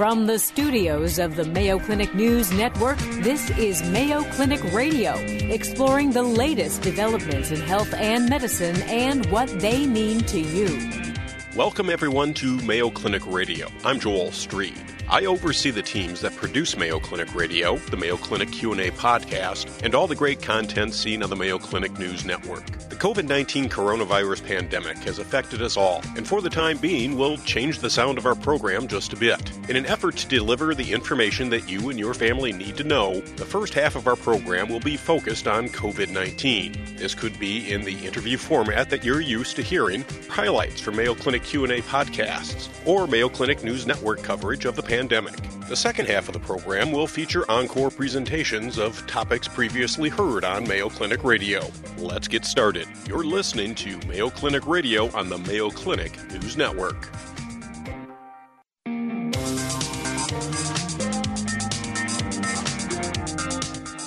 From the studios of the Mayo Clinic News Network, this is Mayo Clinic Radio, exploring the latest developments in health and medicine and what they mean to you. Welcome everyone to Mayo Clinic Radio. I'm Joel Streed. I oversee the teams that produce Mayo Clinic Radio, the Mayo Clinic Q&A podcast, and all the great content seen on the Mayo Clinic News Network. The COVID-19 coronavirus pandemic has affected us all, and for the time being, we'll change the sound of our program just a bit. In an effort to deliver the information that you and your family need to know, the first half of our program will be focused on COVID-19. This could be in the interview format that you're used to hearing, highlights from Mayo Clinic Q&A podcasts, or Mayo Clinic News Network coverage of the pandemic. The second half of the program will feature encore presentations of topics previously heard on Mayo Clinic Radio. Let's get started. You're listening to Mayo Clinic Radio on the Mayo Clinic News Network.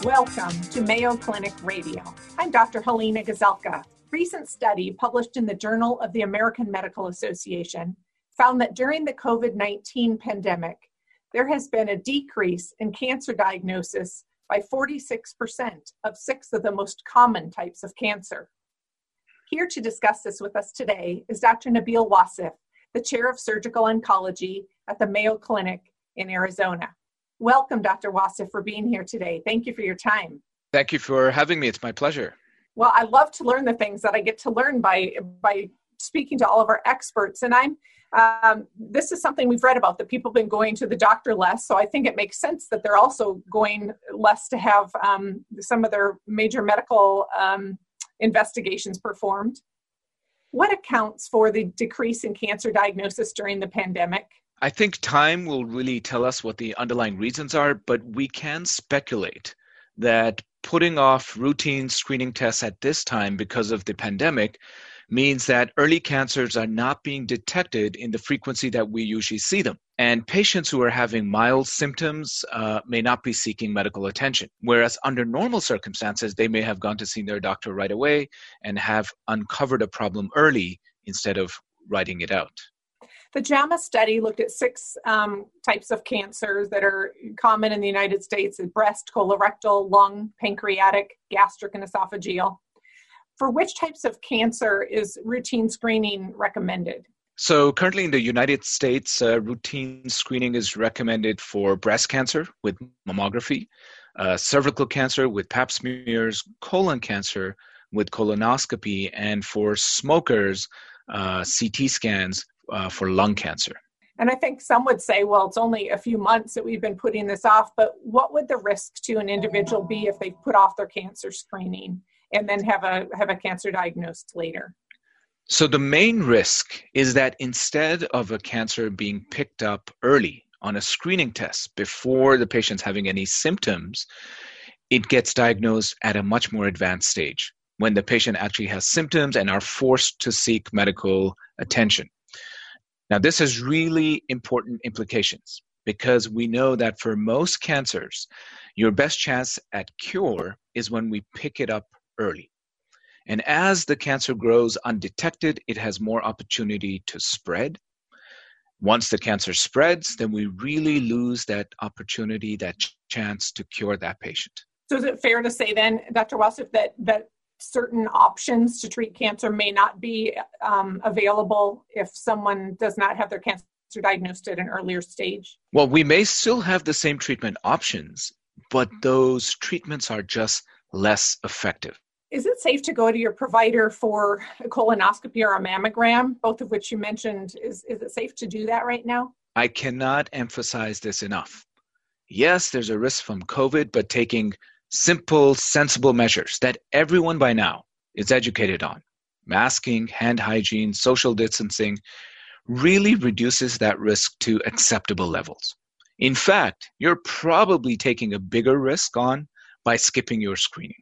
Welcome to Mayo Clinic Radio. I'm Dr. Halena Gazelka. Recent study published in the Journal of the American Medical Association found that during the COVID 19 pandemic, there has been a decrease in cancer diagnosis by 46% of six of the most common types of cancer. Here to discuss this with us today is Dr. Nabil Wasif, the Chair of Surgical Oncology at the Mayo Clinic in Arizona. Welcome, Dr. Wasif, for being here today. Thank you for your time. Thank you for having me. It's my pleasure. Well, I love to learn the things that I get to learn by by speaking to all of our experts, and I'm um, this is something we've read about that people have been going to the doctor less. So I think it makes sense that they're also going less to have um, some of their major medical um, investigations performed. What accounts for the decrease in cancer diagnosis during the pandemic? I think time will really tell us what the underlying reasons are, but we can speculate that putting off routine screening tests at this time because of the pandemic means that early cancers are not being detected in the frequency that we usually see them. And patients who are having mild symptoms uh, may not be seeking medical attention. Whereas under normal circumstances, they may have gone to see their doctor right away and have uncovered a problem early instead of writing it out. The JAMA study looked at six um, types of cancers that are common in the United States breast, colorectal, lung, pancreatic, gastric, and esophageal for which types of cancer is routine screening recommended? So, currently in the United States, uh, routine screening is recommended for breast cancer with mammography, uh, cervical cancer with pap smears, colon cancer with colonoscopy, and for smokers, uh, CT scans uh, for lung cancer. And I think some would say, well, it's only a few months that we've been putting this off, but what would the risk to an individual be if they put off their cancer screening? and then have a have a cancer diagnosed later so the main risk is that instead of a cancer being picked up early on a screening test before the patient's having any symptoms it gets diagnosed at a much more advanced stage when the patient actually has symptoms and are forced to seek medical attention now this has really important implications because we know that for most cancers your best chance at cure is when we pick it up early. And as the cancer grows undetected, it has more opportunity to spread. Once the cancer spreads, then we really lose that opportunity, that chance to cure that patient. So, is it fair to say then, Dr. Wasif, that, that certain options to treat cancer may not be um, available if someone does not have their cancer diagnosed at an earlier stage? Well, we may still have the same treatment options, but those treatments are just less effective. Is it safe to go to your provider for a colonoscopy or a mammogram, both of which you mentioned? Is, is it safe to do that right now? I cannot emphasize this enough. Yes, there's a risk from COVID, but taking simple, sensible measures that everyone by now is educated on masking, hand hygiene, social distancing really reduces that risk to acceptable levels. In fact, you're probably taking a bigger risk on by skipping your screening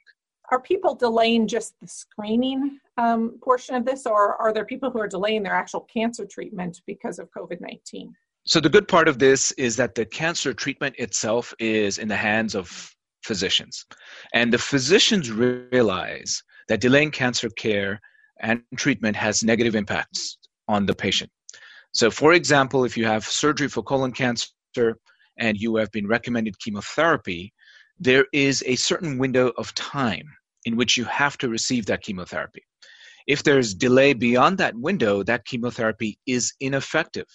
are people delaying just the screening um, portion of this, or are there people who are delaying their actual cancer treatment because of COVID 19? So, the good part of this is that the cancer treatment itself is in the hands of physicians. And the physicians realize that delaying cancer care and treatment has negative impacts on the patient. So, for example, if you have surgery for colon cancer and you have been recommended chemotherapy, there is a certain window of time in which you have to receive that chemotherapy. If there's delay beyond that window, that chemotherapy is ineffective,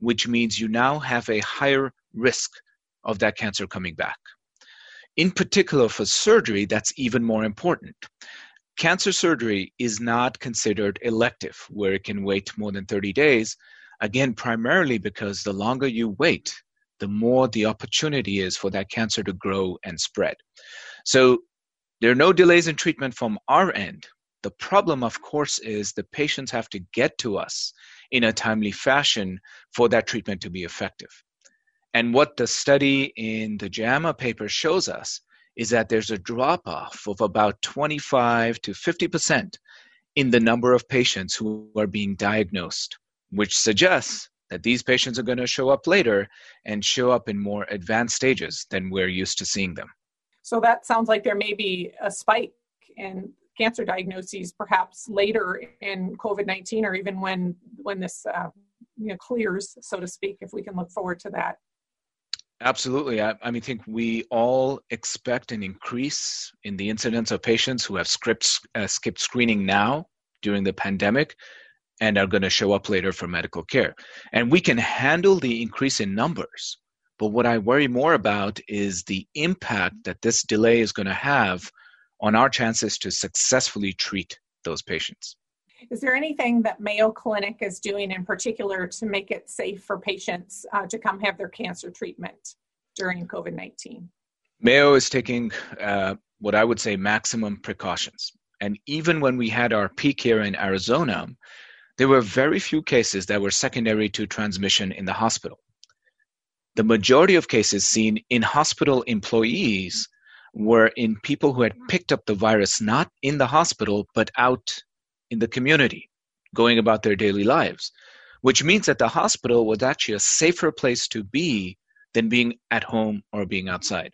which means you now have a higher risk of that cancer coming back. In particular, for surgery, that's even more important. Cancer surgery is not considered elective, where it can wait more than 30 days, again, primarily because the longer you wait, the more the opportunity is for that cancer to grow and spread. So there are no delays in treatment from our end. The problem, of course, is the patients have to get to us in a timely fashion for that treatment to be effective. And what the study in the JAMA paper shows us is that there's a drop off of about 25 to 50% in the number of patients who are being diagnosed, which suggests that these patients are going to show up later and show up in more advanced stages than we're used to seeing them. So that sounds like there may be a spike in cancer diagnoses perhaps later in COVID-19 or even when when this uh, you know, clears, so to speak, if we can look forward to that. Absolutely. I, I mean, think we all expect an increase in the incidence of patients who have scripts, uh, skipped screening now during the pandemic and are going to show up later for medical care. And we can handle the increase in numbers. But what I worry more about is the impact that this delay is going to have on our chances to successfully treat those patients. Is there anything that Mayo Clinic is doing in particular to make it safe for patients uh, to come have their cancer treatment during COVID 19? Mayo is taking uh, what I would say maximum precautions. And even when we had our peak here in Arizona, there were very few cases that were secondary to transmission in the hospital. The majority of cases seen in hospital employees were in people who had picked up the virus not in the hospital, but out in the community, going about their daily lives, which means that the hospital was actually a safer place to be than being at home or being outside.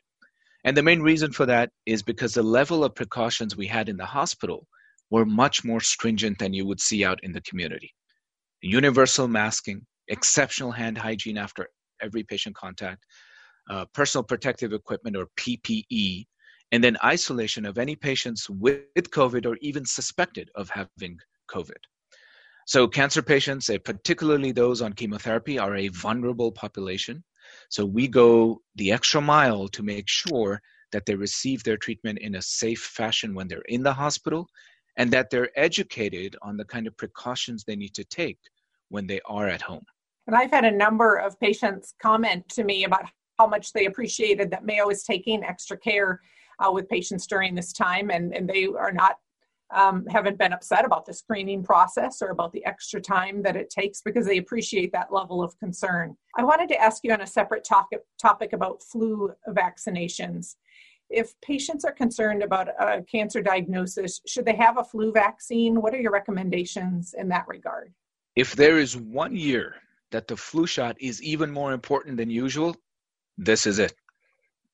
And the main reason for that is because the level of precautions we had in the hospital were much more stringent than you would see out in the community. Universal masking, exceptional hand hygiene after every patient contact, uh, personal protective equipment or PPE, and then isolation of any patients with COVID or even suspected of having COVID. So, cancer patients, eh, particularly those on chemotherapy, are a vulnerable population. So, we go the extra mile to make sure that they receive their treatment in a safe fashion when they're in the hospital and that they're educated on the kind of precautions they need to take when they are at home. And I've had a number of patients comment to me about how much they appreciated that Mayo is taking extra care uh, with patients during this time, and, and they are not um, haven't been upset about the screening process or about the extra time that it takes because they appreciate that level of concern. I wanted to ask you on a separate topic, topic about flu vaccinations. If patients are concerned about a cancer diagnosis, should they have a flu vaccine? What are your recommendations in that regard? If there is one year that the flu shot is even more important than usual, this is it.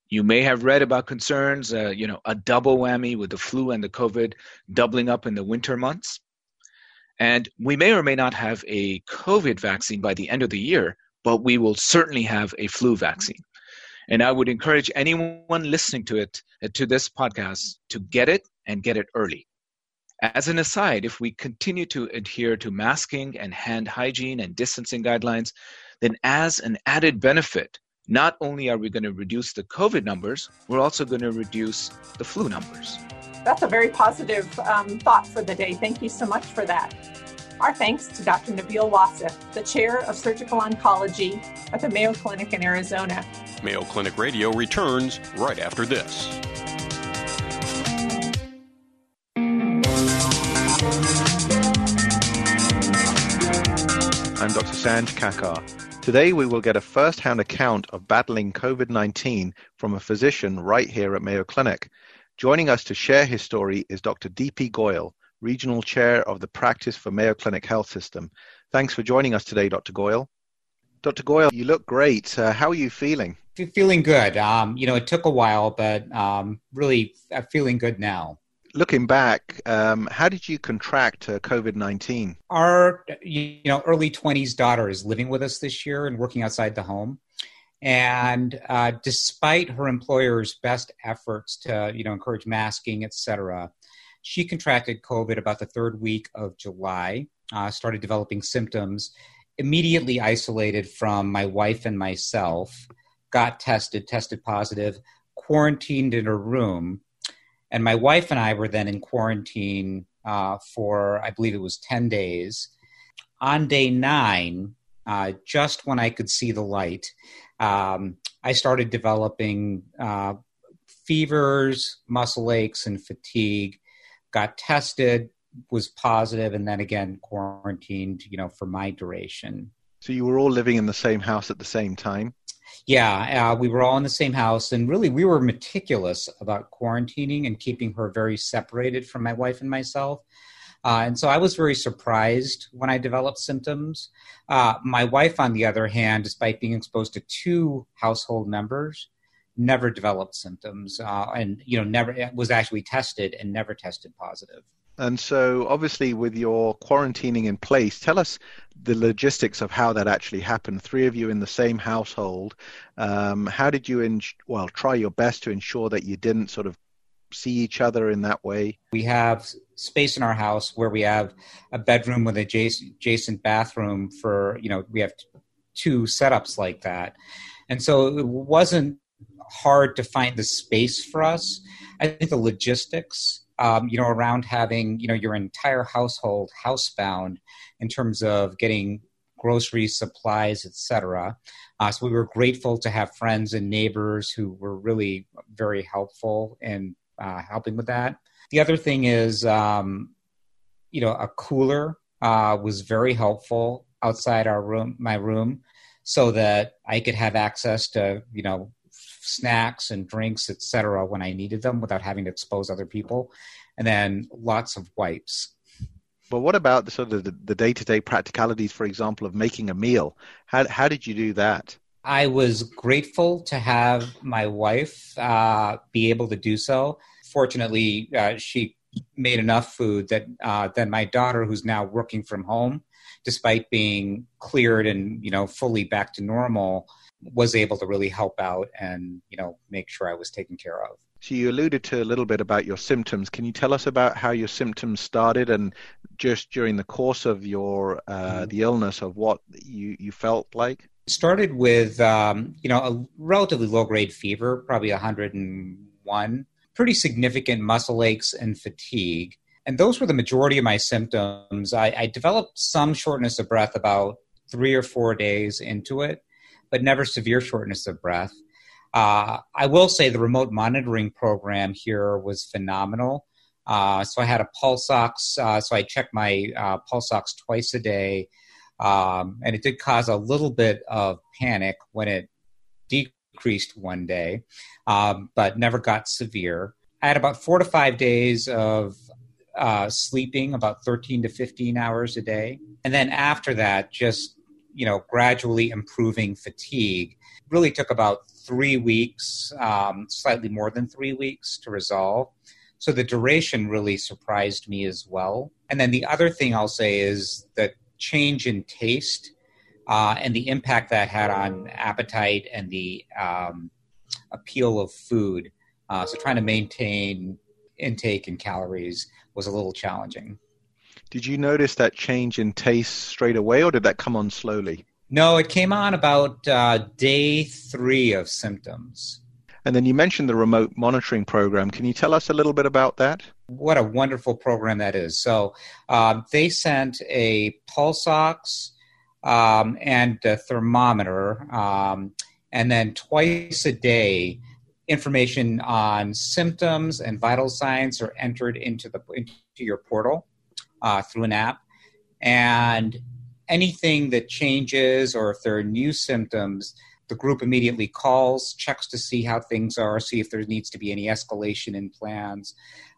You may have read about concerns, uh, you know, a double whammy with the flu and the COVID doubling up in the winter months. And we may or may not have a COVID vaccine by the end of the year, but we will certainly have a flu vaccine. And I would encourage anyone listening to it, uh, to this podcast, to get it and get it early. As an aside, if we continue to adhere to masking and hand hygiene and distancing guidelines, then as an added benefit, not only are we going to reduce the COVID numbers, we're also going to reduce the flu numbers. That's a very positive um, thought for the day. Thank you so much for that. Our thanks to Dr. Nabil Wasif, the Chair of Surgical Oncology at the Mayo Clinic in Arizona. Mayo Clinic Radio returns right after this. I'm Dr. Sanj Kakar. Today, we will get a first hand account of battling COVID 19 from a physician right here at Mayo Clinic. Joining us to share his story is Dr. Deepi Goyal, Regional Chair of the Practice for Mayo Clinic Health System. Thanks for joining us today, Dr. Goyal. Dr. Goyal, you look great. Uh, how are you feeling? Feeling good. Um, you know, it took a while, but um, really uh, feeling good now looking back, um, how did you contract uh, COVID nineteen? Our you know early twenties daughter is living with us this year and working outside the home, And uh, despite her employer's best efforts to, you know, encourage masking, et cetera, she contracted COVID about the third week of July, uh, started developing symptoms, immediately isolated from my wife and myself, got tested, tested positive, quarantined in a room. And my wife and I were then in quarantine uh, for, I believe it was 10 days. On day nine, uh, just when I could see the light, um, I started developing uh, fevers, muscle aches, and fatigue. Got tested, was positive, and then again quarantined. You know, for my duration. So you were all living in the same house at the same time. Yeah, uh, we were all in the same house, and really, we were meticulous about quarantining and keeping her very separated from my wife and myself. Uh, and so I was very surprised when I developed symptoms. Uh, my wife, on the other hand, despite being exposed to two household members, never developed symptoms, uh, and you know, never was actually tested and never tested positive. And so, obviously, with your quarantining in place, tell us the logistics of how that actually happened. Three of you in the same household. Um, how did you, in, well, try your best to ensure that you didn't sort of see each other in that way? We have space in our house where we have a bedroom with adjacent, adjacent bathroom for, you know, we have two setups like that. And so it wasn't hard to find the space for us. I think the logistics um, you know, around having, you know, your entire household housebound in terms of getting groceries, supplies, etc. Uh, so we were grateful to have friends and neighbors who were really very helpful in uh, helping with that. The other thing is, um, you know, a cooler uh, was very helpful outside our room, my room, so that I could have access to, you know, snacks and drinks, etc., when I needed them without having to expose other people, and then lots of wipes. But what about the sort of the, day-to-day practicalities, for example, of making a meal? How how did you do that? I was grateful to have my wife uh, be able to do so. Fortunately, uh, she made enough food that uh, then my daughter, who's now working from home, despite being cleared and you know fully back to normal, was able to really help out and you know make sure I was taken care of. So you alluded to a little bit about your symptoms. Can you tell us about how your symptoms started and just during the course of your uh, mm-hmm. the illness of what you you felt like? It started with um, you know a relatively low grade fever, probably 101, pretty significant muscle aches and fatigue. And those were the majority of my symptoms. I, I developed some shortness of breath about three or four days into it but never severe shortness of breath. Uh, I will say the remote monitoring program here was phenomenal. Uh, so I had a pulse ox, uh, so I checked my uh, pulse ox twice a day, um, and it did cause a little bit of panic when it decreased one day, um, but never got severe. I had about four to five days of uh, sleeping, about 13 to 15 hours a day. And then after that, just you know, gradually improving fatigue really took about three weeks, um, slightly more than three weeks to resolve. So the duration really surprised me as well. And then the other thing I'll say is that change in taste uh, and the impact that had on appetite and the um, appeal of food. Uh, so trying to maintain intake and calories was a little challenging. Did you notice that change in taste straight away, or did that come on slowly? No, it came on about uh, day three of symptoms. And then you mentioned the remote monitoring program. Can you tell us a little bit about that? What a wonderful program that is. So um, they sent a pulse ox um, and a thermometer, um, and then twice a day, information on symptoms and vital signs are entered into the into your portal uh, through an app. And anything that changes or if there are new symptoms, the group immediately calls, checks to see how things are, see if there needs to be any escalation in plans.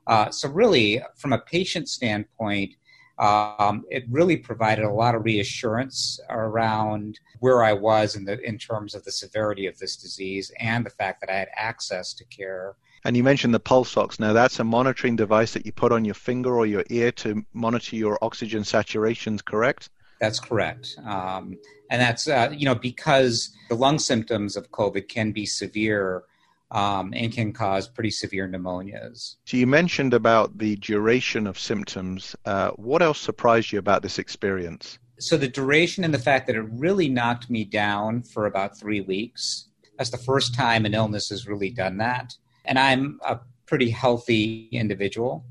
Uh, so, really, from a patient standpoint, um, it really provided a lot of reassurance around where I was in the in terms of the severity of this disease and the fact that I had access to care and you mentioned the pulse ox. Now, that's a monitoring device that you put on your finger or your ear to monitor your oxygen saturations, correct? That's correct. Um, and that's, uh, you know, because the lung symptoms of COVID can be severe um, and can cause pretty severe pneumonias. So you mentioned about the duration of symptoms. Uh, what else surprised you about this experience? So the duration and the fact that it really knocked me down for about three weeks. That's the first time an illness has really done that. And I'm a pretty healthy individual.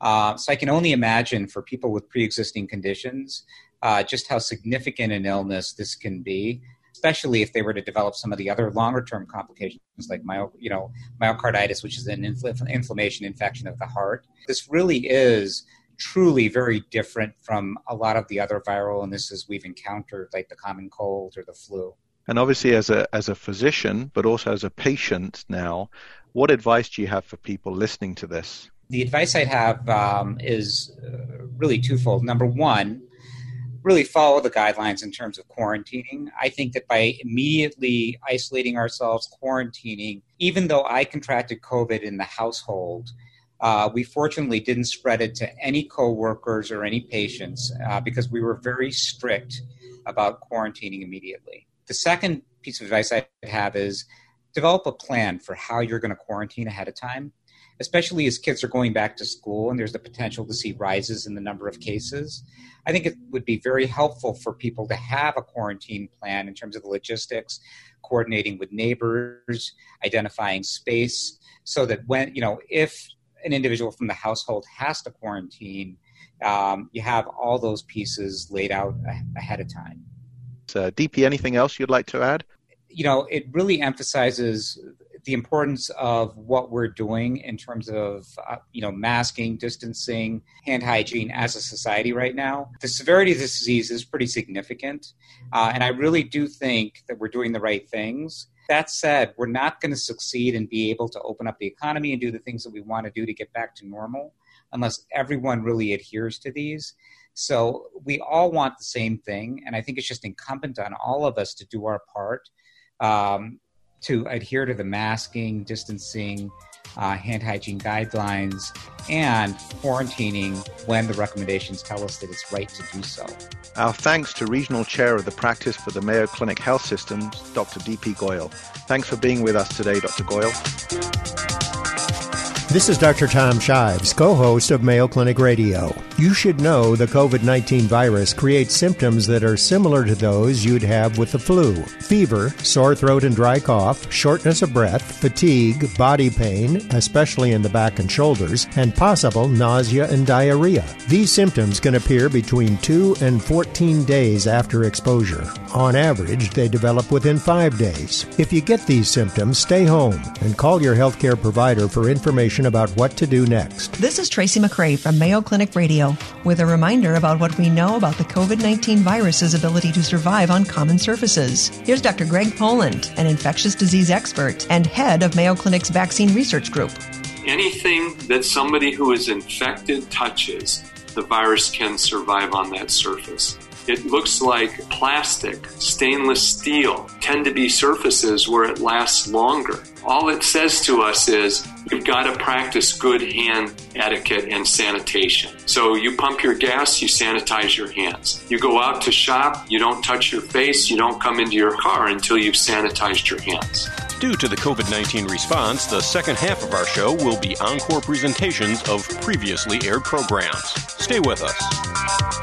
Uh, so I can only imagine for people with pre-existing conditions uh, just how significant an illness this can be, especially if they were to develop some of the other longer-term complications like myo, you know, myocarditis, which is an infl- inflammation infection of the heart. This really is truly very different from a lot of the other viral illnesses we've encountered, like the common cold or the flu. And obviously, as a as a physician, but also as a patient now, what advice do you have for people listening to this? The advice I'd have um, is uh, really twofold. Number one, really follow the guidelines in terms of quarantining. I think that by immediately isolating ourselves, quarantining, even though I contracted COVID in the household, uh, we fortunately didn't spread it to any coworkers or any patients uh, because we were very strict about quarantining immediately. The second piece of advice I have is develop a plan for how you're going to quarantine ahead of time, especially as kids are going back to school and there's the potential to see rises in the number of cases. I think it would be very helpful for people to have a quarantine plan in terms of the logistics, coordinating with neighbors, identifying space, so that when, you know, if an individual from the household has to quarantine, um, you have all those pieces laid out ahead of time. Uh, Deepi, anything else you'd like to add? You know, it really emphasizes the importance of what we're doing in terms of uh, you know masking, distancing, hand hygiene as a society right now. The severity of this disease is pretty significant, uh, and I really do think that we're doing the right things. That said, we're not going to succeed and be able to open up the economy and do the things that we want to do to get back to normal unless everyone really adheres to these. So we all want the same thing, and I think it's just incumbent on all of us to do our part um, to adhere to the masking, distancing, uh, hand hygiene guidelines, and quarantining when the recommendations tell us that it's right to do so. Our thanks to Regional Chair of the Practice for the Mayo Clinic Health Systems, Dr. Deepi Goyal. Thanks for being with us today, Dr. Goyal. This is Dr. Tom Shives, co host of Mayo Clinic Radio. You should know the COVID 19 virus creates symptoms that are similar to those you'd have with the flu fever, sore throat and dry cough, shortness of breath, fatigue, body pain, especially in the back and shoulders, and possible nausea and diarrhea. These symptoms can appear between 2 and 14 days after exposure. On average, they develop within 5 days. If you get these symptoms, stay home and call your healthcare provider for information about what to do next. This is Tracy McRae from Mayo Clinic Radio with a reminder about what we know about the COVID 19 virus's ability to survive on common surfaces. Here's Dr. Greg Poland, an infectious disease expert and head of Mayo Clinic's vaccine research group. Anything that somebody who is infected touches, the virus can survive on that surface. It looks like plastic, stainless steel tend to be surfaces where it lasts longer. All it says to us is you've got to practice good hand etiquette and sanitation. So you pump your gas, you sanitize your hands. You go out to shop, you don't touch your face, you don't come into your car until you've sanitized your hands. Due to the COVID 19 response, the second half of our show will be encore presentations of previously aired programs. Stay with us.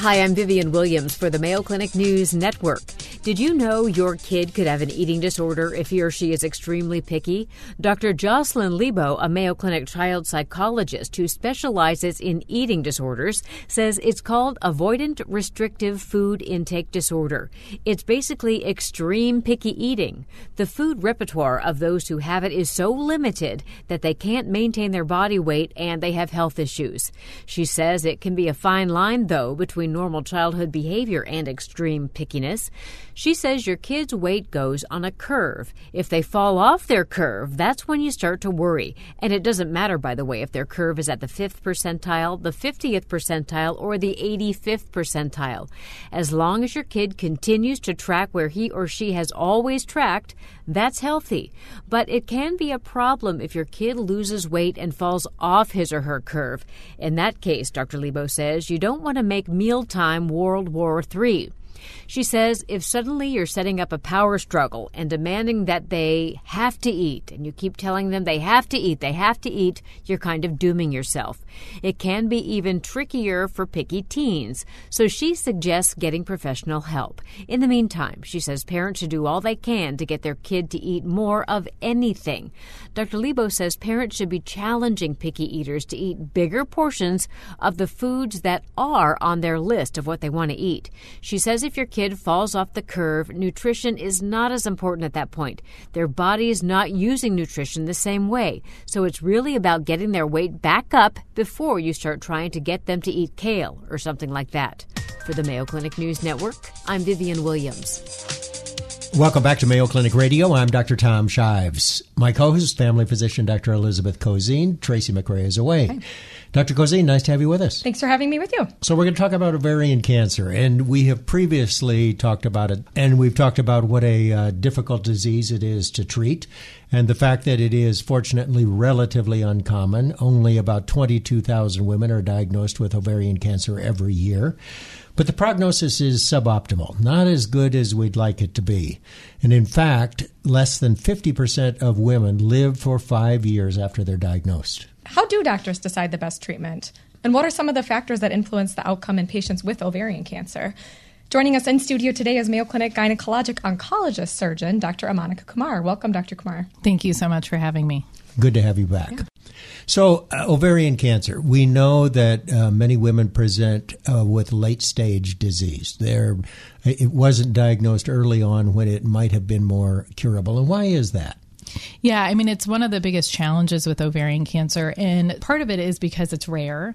Hi, I'm Vivian Williams for the Mayo Clinic News Network. Did you know your kid could have an eating disorder if he or she is extremely picky? Dr. Jocelyn Lebow, a Mayo Clinic child psychologist who specializes in eating disorders, says it's called avoidant restrictive food intake disorder. It's basically extreme picky eating. The food repertoire of those who have it is so limited that they can't maintain their body weight and they have health issues. She says it can be a fine line, though, between normal childhood behavior and extreme pickiness. She says your kid's weight goes on a curve. If they fall off their curve, that's when you start to worry. And it doesn't matter, by the way, if their curve is at the 5th percentile, the 50th percentile, or the 85th percentile. As long as your kid continues to track where he or she has always tracked, that's healthy. But it can be a problem if your kid loses weight and falls off his or her curve. In that case, Dr. Lebow says, you don't want to make mealtime World War III. She says if suddenly you're setting up a power struggle and demanding that they have to eat, and you keep telling them they have to eat, they have to eat, you're kind of dooming yourself. It can be even trickier for picky teens, so she suggests getting professional help. In the meantime, she says parents should do all they can to get their kid to eat more of anything. Dr. Lebow says parents should be challenging picky eaters to eat bigger portions of the foods that are on their list of what they want to eat. She says if your kid falls off the curve, nutrition is not as important at that point. Their body is not using nutrition the same way. So it's really about getting their weight back up before you start trying to get them to eat kale or something like that. For the Mayo Clinic News Network, I'm Vivian Williams. Welcome back to Mayo Clinic Radio. I'm Dr. Tom Shives. My co-host, family physician Dr. Elizabeth Cozine. Tracy McRae is away. Hi. Dr. Cozine, nice to have you with us. Thanks for having me with you. So we're going to talk about ovarian cancer, and we have previously talked about it, and we've talked about what a uh, difficult disease it is to treat, and the fact that it is fortunately relatively uncommon. Only about 22,000 women are diagnosed with ovarian cancer every year. But the prognosis is suboptimal, not as good as we'd like it to be. And in fact, less than 50% of women live for five years after they're diagnosed. How do doctors decide the best treatment? And what are some of the factors that influence the outcome in patients with ovarian cancer? Joining us in studio today is Mayo Clinic gynecologic oncologist surgeon, Dr. Amanika Kumar. Welcome, Dr. Kumar. Thank you so much for having me. Good to have you back. Yeah. So, uh, ovarian cancer. We know that uh, many women present uh, with late stage disease. There, it wasn't diagnosed early on when it might have been more curable. And why is that? Yeah, I mean, it's one of the biggest challenges with ovarian cancer. And part of it is because it's rare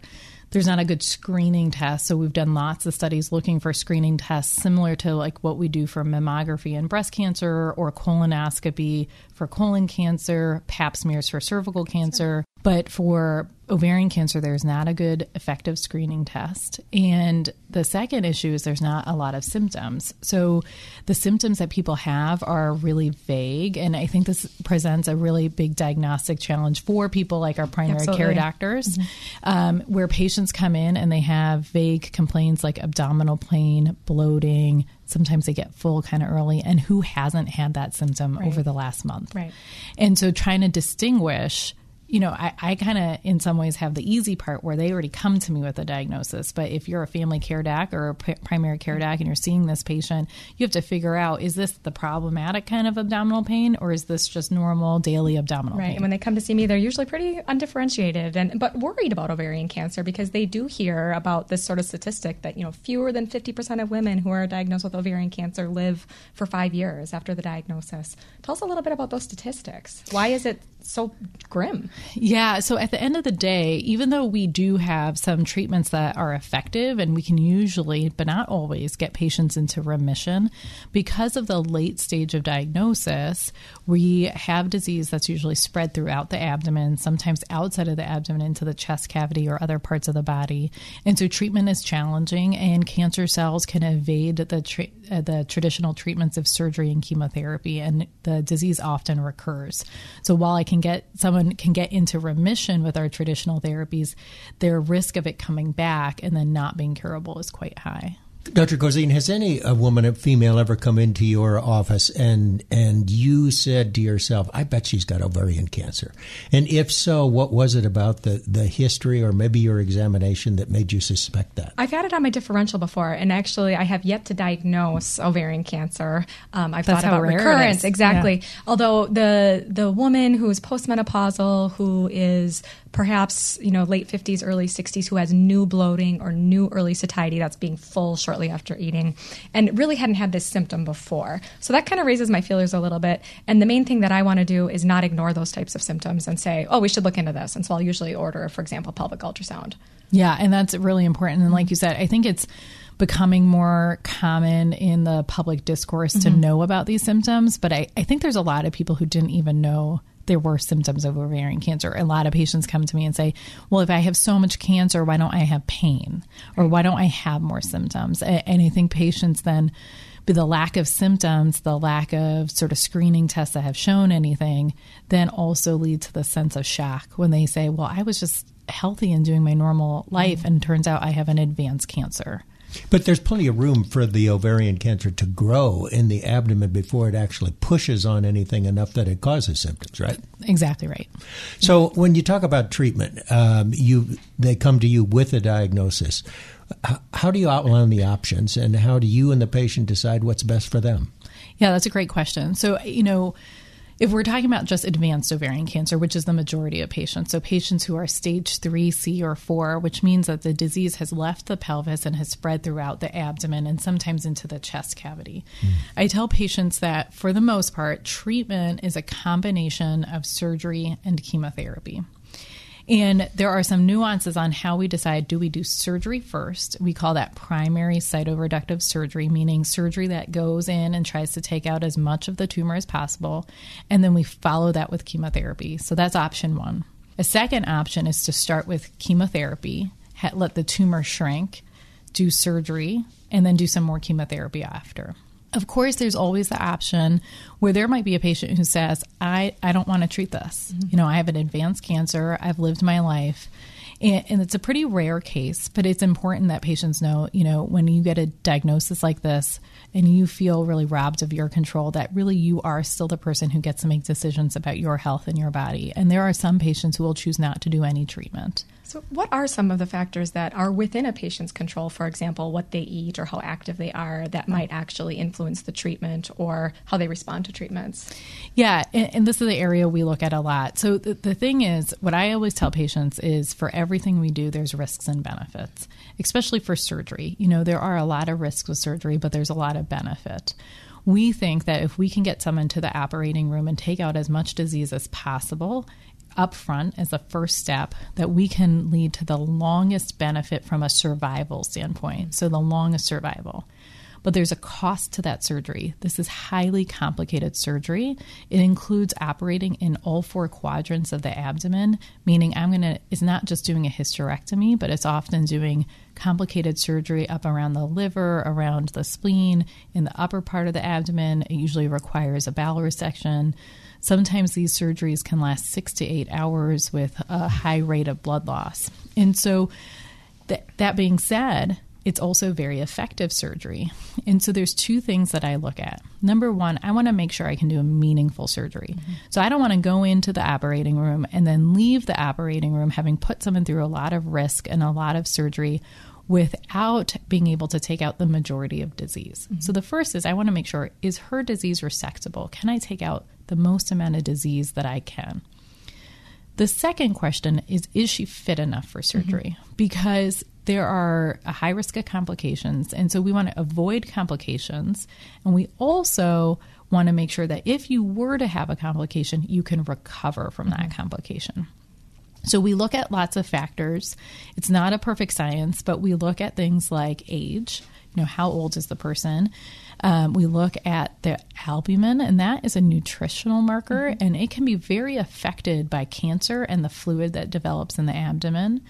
there's not a good screening test. So we've done lots of studies looking for screening tests similar to like what we do for mammography and breast cancer or colonoscopy for colon cancer, pap smears for cervical cancer. But for ovarian cancer, there's not a good effective screening test. And the second issue is there's not a lot of symptoms. So the symptoms that people have are really vague. And I think this presents a really big diagnostic challenge for people like our primary Absolutely. care doctors, mm-hmm. um, where patients come in and they have vague complaints like abdominal pain, bloating, sometimes they get full kind of early and who hasn't had that symptom right. over the last month right and so trying to distinguish you know, I, I kind of, in some ways, have the easy part where they already come to me with a diagnosis. But if you're a family care doc or a p- primary care doc and you're seeing this patient, you have to figure out is this the problematic kind of abdominal pain or is this just normal daily abdominal right. pain? Right. And when they come to see me, they're usually pretty undifferentiated and but worried about ovarian cancer because they do hear about this sort of statistic that you know fewer than 50% of women who are diagnosed with ovarian cancer live for five years after the diagnosis. Tell us a little bit about those statistics. Why is it so grim? Yeah. So at the end of the day, even though we do have some treatments that are effective and we can usually, but not always, get patients into remission, because of the late stage of diagnosis, we have disease that's usually spread throughout the abdomen, sometimes outside of the abdomen into the chest cavity or other parts of the body. And so treatment is challenging, and cancer cells can evade the, tra- uh, the traditional treatments of surgery and chemotherapy, and the disease often recurs. So while I can get someone can get into remission with our traditional therapies, their risk of it coming back and then not being curable is quite high. Dr. Cozine, has any a woman, a female, ever come into your office and and you said to yourself, "I bet she's got ovarian cancer"? And if so, what was it about the the history or maybe your examination that made you suspect that? I've had it on my differential before, and actually, I have yet to diagnose ovarian cancer. Um, I've That's thought about recurrence, exactly. Yeah. Although the the woman who is postmenopausal, who is perhaps you know late 50s early 60s who has new bloating or new early satiety that's being full shortly after eating and really hadn't had this symptom before so that kind of raises my feelers a little bit and the main thing that i want to do is not ignore those types of symptoms and say oh we should look into this and so i'll usually order for example pelvic ultrasound yeah and that's really important and like you said i think it's becoming more common in the public discourse mm-hmm. to know about these symptoms. But I, I think there's a lot of people who didn't even know there were symptoms of ovarian cancer. A lot of patients come to me and say, Well, if I have so much cancer, why don't I have pain? Or why don't I have more symptoms? And I think patients then, the lack of symptoms, the lack of sort of screening tests that have shown anything, then also lead to the sense of shock when they say, Well, I was just healthy and doing my normal life, and turns out I have an advanced cancer. But there's plenty of room for the ovarian cancer to grow in the abdomen before it actually pushes on anything enough that it causes symptoms, right? Exactly right. So when you talk about treatment, um, you they come to you with a diagnosis. How do you outline the options, and how do you and the patient decide what's best for them? Yeah, that's a great question. So you know if we're talking about just advanced ovarian cancer, which is the majority of patients, so patients who are stage 3C or 4, which means that the disease has left the pelvis and has spread throughout the abdomen and sometimes into the chest cavity. Mm. I tell patients that for the most part, treatment is a combination of surgery and chemotherapy. And there are some nuances on how we decide do we do surgery first? We call that primary cytoreductive surgery, meaning surgery that goes in and tries to take out as much of the tumor as possible. And then we follow that with chemotherapy. So that's option one. A second option is to start with chemotherapy, let the tumor shrink, do surgery, and then do some more chemotherapy after. Of course, there's always the option where there might be a patient who says, I, I don't want to treat this. Mm-hmm. You know, I have an advanced cancer, I've lived my life. And, and, it's a pretty rare case, but it's important that patients know, you know, when you get a diagnosis like this and you feel really robbed of your control, that really you are still the person who gets to make decisions about your health and your body. And there are some patients who will choose not to do any treatment. So, what are some of the factors that are within a patient's control? For example, what they eat or how active they are that might actually influence the treatment or how they respond to treatments? Yeah, and, and this is the area we look at a lot. So, the, the thing is, what I always tell patients is for everything we do, there's risks and benefits, especially for surgery. You know, there are a lot of risks with surgery, but there's a lot of benefit we think that if we can get someone to the operating room and take out as much disease as possible upfront as a first step that we can lead to the longest benefit from a survival standpoint. So, the longest survival. But there's a cost to that surgery. This is highly complicated surgery. It includes operating in all four quadrants of the abdomen, meaning I'm going to, it's not just doing a hysterectomy, but it's often doing complicated surgery up around the liver, around the spleen, in the upper part of the abdomen. It usually requires a bowel resection. Sometimes these surgeries can last six to eight hours with a high rate of blood loss. And so, th- that being said, it's also very effective surgery. And so there's two things that I look at. Number one, I want to make sure I can do a meaningful surgery. Mm-hmm. So I don't want to go into the operating room and then leave the operating room having put someone through a lot of risk and a lot of surgery without being able to take out the majority of disease. Mm-hmm. So the first is I want to make sure is her disease resectable? Can I take out the most amount of disease that I can. The second question is Is she fit enough for surgery? Mm-hmm. Because there are a high risk of complications. And so we want to avoid complications. And we also want to make sure that if you were to have a complication, you can recover from mm-hmm. that complication. So we look at lots of factors. It's not a perfect science, but we look at things like age, you know, how old is the person? Um, we look at the albumin, and that is a nutritional marker, mm-hmm. and it can be very affected by cancer and the fluid that develops in the abdomen.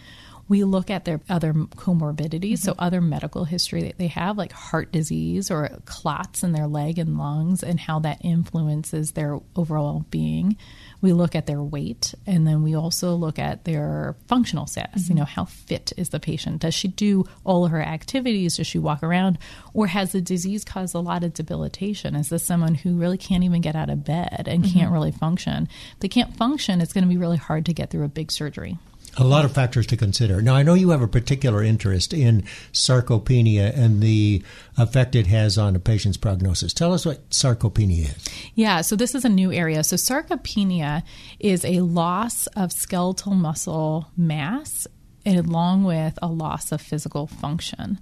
We look at their other comorbidities, mm-hmm. so other medical history that they have, like heart disease or clots in their leg and lungs, and how that influences their overall being. We look at their weight, and then we also look at their functional status. Mm-hmm. You know, how fit is the patient? Does she do all of her activities? Does she walk around? Or has the disease caused a lot of debilitation? Is this someone who really can't even get out of bed and mm-hmm. can't really function? If they can't function, it's going to be really hard to get through a big surgery. A lot of factors to consider. Now, I know you have a particular interest in sarcopenia and the effect it has on a patient's prognosis. Tell us what sarcopenia is. Yeah, so this is a new area. So, sarcopenia is a loss of skeletal muscle mass along with a loss of physical function.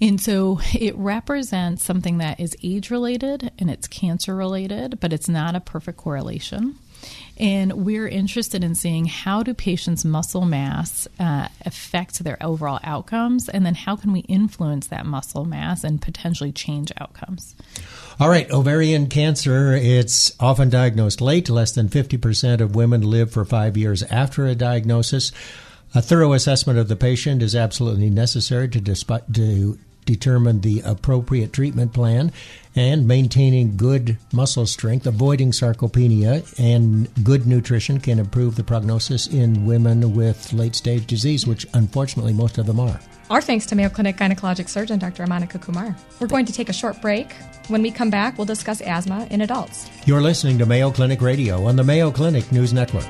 And so it represents something that is age related and it's cancer related, but it's not a perfect correlation. And we're interested in seeing how do patients' muscle mass uh, affect their overall outcomes, and then how can we influence that muscle mass and potentially change outcomes. All right, ovarian cancer, it's often diagnosed late. Less than 50% of women live for five years after a diagnosis. A thorough assessment of the patient is absolutely necessary to, disp- to determine the appropriate treatment plan and maintaining good muscle strength, avoiding sarcopenia, and good nutrition can improve the prognosis in women with late stage disease, which unfortunately most of them are. Our thanks to Mayo Clinic gynecologic surgeon Dr. Monica Kumar. We're going to take a short break. When we come back, we'll discuss asthma in adults. You're listening to Mayo Clinic Radio on the Mayo Clinic News Network.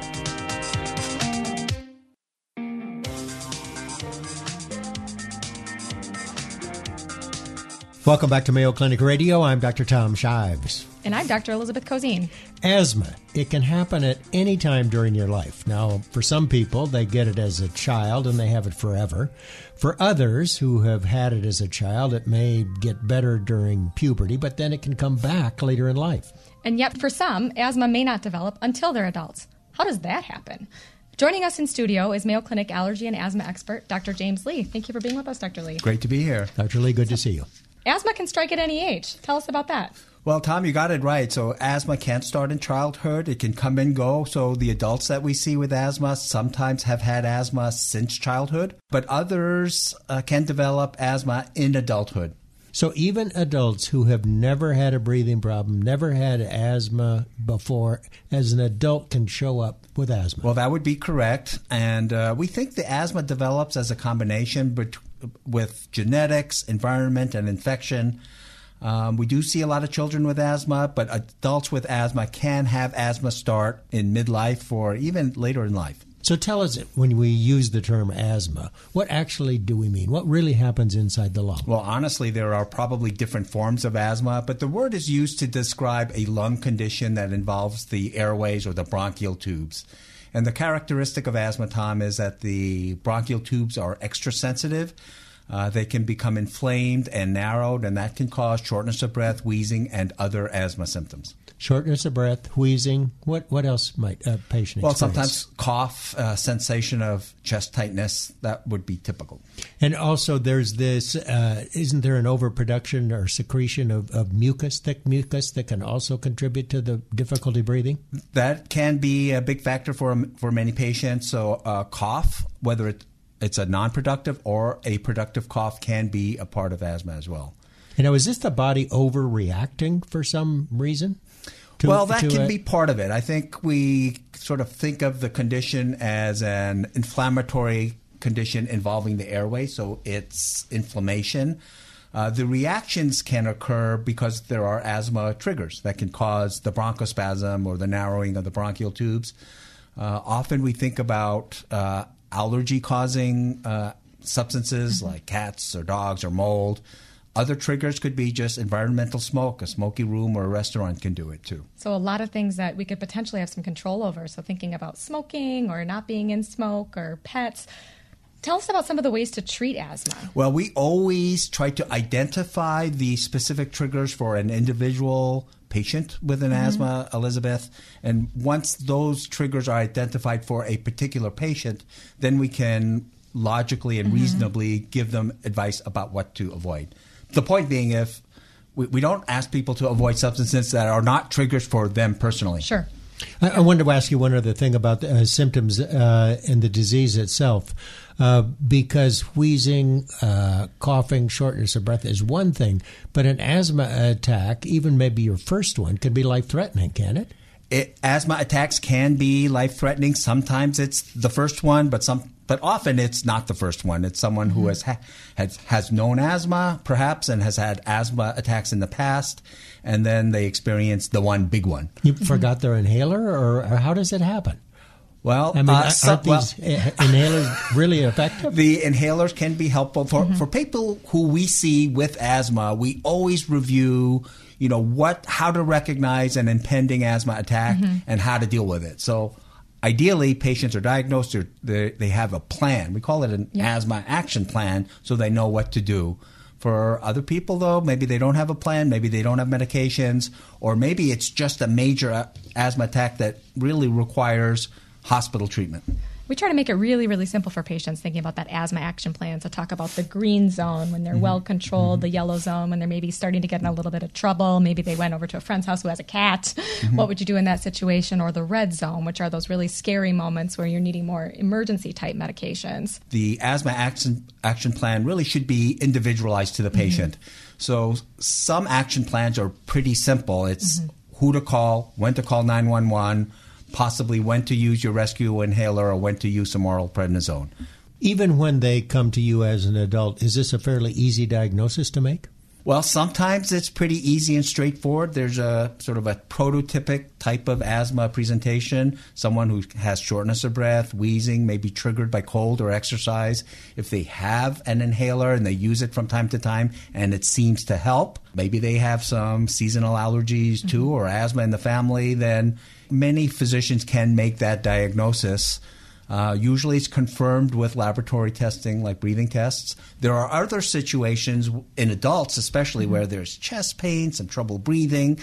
Welcome back to Mayo Clinic Radio. I'm Dr. Tom Shives. And I'm Dr. Elizabeth Cozine. Asthma. It can happen at any time during your life. Now, for some people, they get it as a child and they have it forever. For others who have had it as a child, it may get better during puberty, but then it can come back later in life. And yet, for some, asthma may not develop until they're adults. How does that happen? Joining us in studio is Mayo Clinic allergy and asthma expert, Dr. James Li. Thank you for being with us, Dr. Li. Great to be here. Dr. Li, good to see you. Asthma can strike at any age. Tell us about that. Well, Tom, you got it right. So, asthma can't start in childhood. It can come and go. So, the adults that we see with asthma sometimes have had asthma since childhood, but others uh, can develop asthma in adulthood. So, even adults who have never had a breathing problem, never had asthma before, as an adult can show up with asthma. Well, that would be correct. And uh, we think the asthma develops as a combination between with genetics, environment, and infection. Um, we do see a lot of children with asthma, but adults with asthma can have asthma start in midlife or even later in life. So tell us when we use the term asthma, what actually do we mean? What really happens inside the lung? Well, honestly, there are probably different forms of asthma, but the word is used to describe a lung condition that involves the airways or the bronchial tubes. And the characteristic of asthma, Tom, is that the bronchial tubes are extra sensitive. Uh, they can become inflamed and narrowed, and that can cause shortness of breath, wheezing, and other asthma symptoms. Shortness of breath, wheezing. What what else might a patient well, experience? sometimes cough, uh, sensation of chest tightness. That would be typical. And also, there's this. Uh, isn't there an overproduction or secretion of, of mucus, thick mucus, that can also contribute to the difficulty breathing? That can be a big factor for for many patients. So, uh, cough, whether it it's a non-productive or a productive cough can be a part of asthma as well. You know, is this the body overreacting for some reason? To, well, that can a... be part of it. I think we sort of think of the condition as an inflammatory condition involving the airway, so it's inflammation. Uh, the reactions can occur because there are asthma triggers that can cause the bronchospasm or the narrowing of the bronchial tubes. Uh, often we think about uh, allergy causing uh, substances mm-hmm. like cats or dogs or mold. Other triggers could be just environmental smoke. A smoky room or a restaurant can do it too. So, a lot of things that we could potentially have some control over. So, thinking about smoking or not being in smoke or pets. Tell us about some of the ways to treat asthma. Well, we always try to identify the specific triggers for an individual patient with an mm-hmm. asthma, Elizabeth. And once those triggers are identified for a particular patient, then we can logically and mm-hmm. reasonably give them advice about what to avoid. The point being, if we, we don't ask people to avoid substances that are not triggers for them personally. Sure. I, I wanted to ask you one other thing about the, uh, symptoms uh, and the disease itself. Uh, because wheezing, uh, coughing, shortness of breath is one thing, but an asthma attack, even maybe your first one, can be life threatening, can it? It, asthma attacks can be life threatening. Sometimes it's the first one, but some but often it's not the first one. It's someone who has, ha- has has known asthma, perhaps, and has had asthma attacks in the past, and then they experience the one big one. You forgot their inhaler, or, or how does it happen? Well, I mean, uh, aren't these well, inhalers really effective? The inhalers can be helpful for mm-hmm. for people who we see with asthma. We always review, you know, what how to recognize an impending asthma attack mm-hmm. and how to deal with it. So ideally patients are diagnosed they, they have a plan. We call it an yeah. asthma action plan so they know what to do. For other people, though, maybe they don't have a plan, maybe they don't have medications, or maybe it's just a major asthma attack that really requires hospital treatment we try to make it really, really simple for patients thinking about that asthma action plan. So talk about the green zone when they're mm-hmm. well controlled, mm-hmm. the yellow zone when they're maybe starting to get in a little bit of trouble. Maybe they went over to a friend's house who has a cat. Mm-hmm. What would you do in that situation? Or the red zone, which are those really scary moments where you're needing more emergency type medications. The asthma action, action plan really should be individualized to the mm-hmm. patient. So some action plans are pretty simple. It's mm-hmm. who to call, when to call 911 possibly when to use your rescue inhaler or when to use some oral prednisone. Even when they come to you as an adult, is this a fairly easy diagnosis to make? Well, sometimes it's pretty easy and straightforward. There's a sort of a prototypic type of asthma presentation. Someone who has shortness of breath, wheezing, may be triggered by cold or exercise. If they have an inhaler and they use it from time to time and it seems to help, maybe they have some seasonal allergies too mm-hmm. or asthma in the family, then many physicians can make that diagnosis. Uh, usually it's confirmed with laboratory testing like breathing tests. There are other situations in adults, especially mm-hmm. where there's chest pain, some trouble breathing,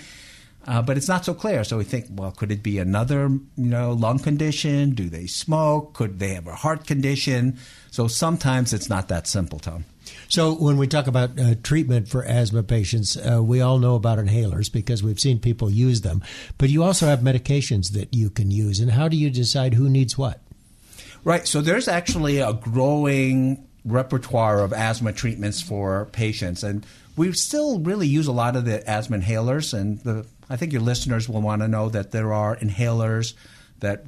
uh, but it's not so clear. So we think, well, could it be another, you know, lung condition? Do they smoke? Could they have a heart condition? So sometimes it's not that simple, Tom. So, when we talk about uh, treatment for asthma patients, uh, we all know about inhalers because we've seen people use them. But you also have medications that you can use. And how do you decide who needs what? Right. So, there's actually a growing repertoire of asthma treatments for patients. And we still really use a lot of the asthma inhalers. And the, I think your listeners will want to know that there are inhalers that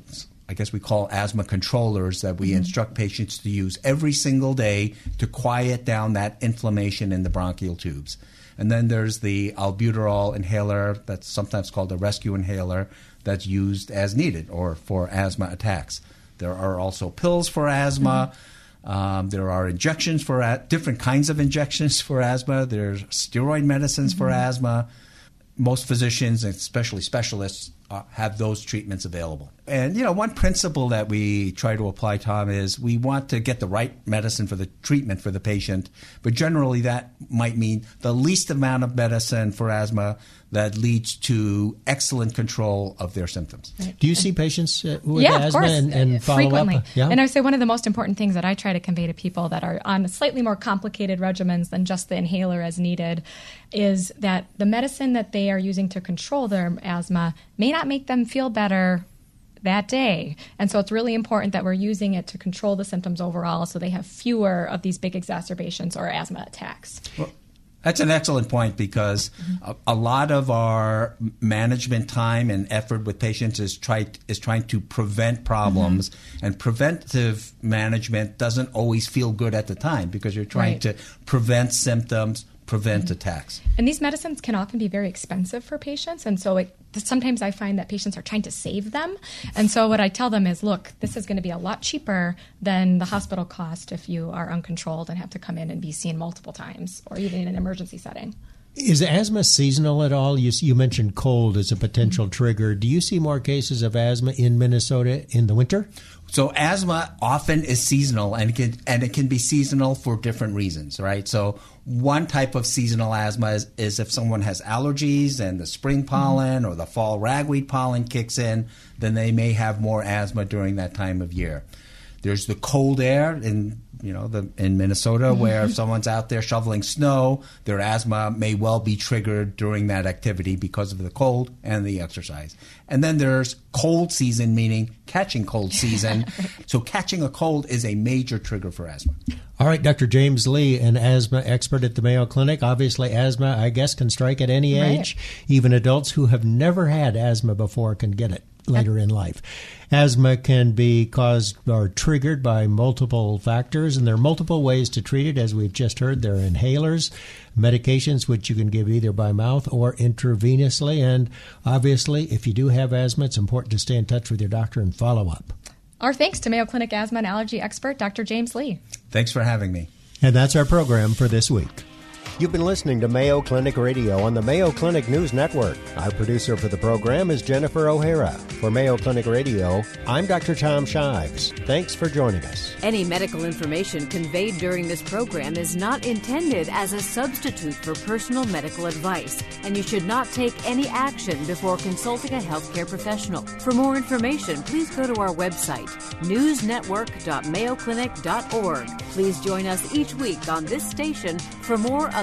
I guess we call asthma controllers that we mm-hmm. instruct patients to use every single day to quiet down that inflammation in the bronchial tubes. And then there's the albuterol inhaler that's sometimes called a rescue inhaler that's used as needed or for asthma attacks. There are also pills for asthma. Mm-hmm. Um, there are injections for a- different kinds of injections for asthma. There's steroid medicines mm-hmm. for asthma. Most physicians, especially specialists, uh, have those treatments available. And you know, one principle that we try to apply, Tom, is we want to get the right medicine for the treatment for the patient, but generally that might mean the least amount of medicine for asthma that leads to excellent control of their symptoms. Right. Do you see patients uh, with yeah, asthma and, and follow Frequently. up? Yeah, and I would say one of the most important things that I try to convey to people that are on slightly more complicated regimens than just the inhaler as needed is that the medicine that they are using to control their asthma may not make them feel better that day. And so it's really important that we're using it to control the symptoms overall so they have fewer of these big exacerbations or asthma attacks. Well, that's an excellent point because mm-hmm. a, a, lot of our management time and effort with patients is try is trying to prevent problems, mm-hmm. and preventive management doesn't always feel good at the time because you're trying right. to prevent symptoms, prevent mm-hmm. attacks. And these medicines can often be very expensive for patients, and so it, sometimes I find that patients are trying to save them. And so what I tell them is, look, this is going to be a lot cheaper than the hospital cost if you are uncontrolled and have to come in and be seen multiple times, or even in an emergency setting. Is asthma seasonal at all? You, you mentioned cold as a potential trigger. Do you see more cases of asthma in Minnesota in the winter? So asthma often is seasonal, and it can and it can be seasonal for different reasons, right? So one type of seasonal asthma is, is if someone has allergies and the spring mm-hmm. pollen mm-hmm. or the fall ragweed pollen kicks in, then they may have more asthma during that time of year. There's the cold air in you know the in Minnesota mm-hmm. where if someone's out there shoveling snow, their asthma may well be triggered during that activity because of the cold and the exercise. And then there's cold season, meaning catching cold season. so catching a cold is a major trigger for asthma. All right, Dr. James Li, an asthma expert at the Mayo Clinic. Obviously, asthma, I guess, can strike at any age. Even adults who have never had asthma before can get it later in life. Asthma can be caused or triggered by multiple factors, and there are multiple ways to treat it. As we've just heard, there are inhalers, medications which you can give either by mouth or intravenously. And obviously, if you do have asthma, it's important to stay in touch with your doctor and follow up. Our thanks to Mayo Clinic asthma and allergy expert Dr. James Li. Thanks for having me. And that's our program for this week. You've been listening to Mayo Clinic Radio on the Mayo Clinic News Network. Our producer for the program is Jennifer O'Hara. For Mayo Clinic Radio, I'm Dr. Tom Shives. Thanks for joining us. Any medical information conveyed during this program is not intended as a substitute for personal medical advice, and you should not take any action before consulting a healthcare professional. For more information, please go to our website, newsnetwork.mayoclinic.org. Please join us each week on this station for more of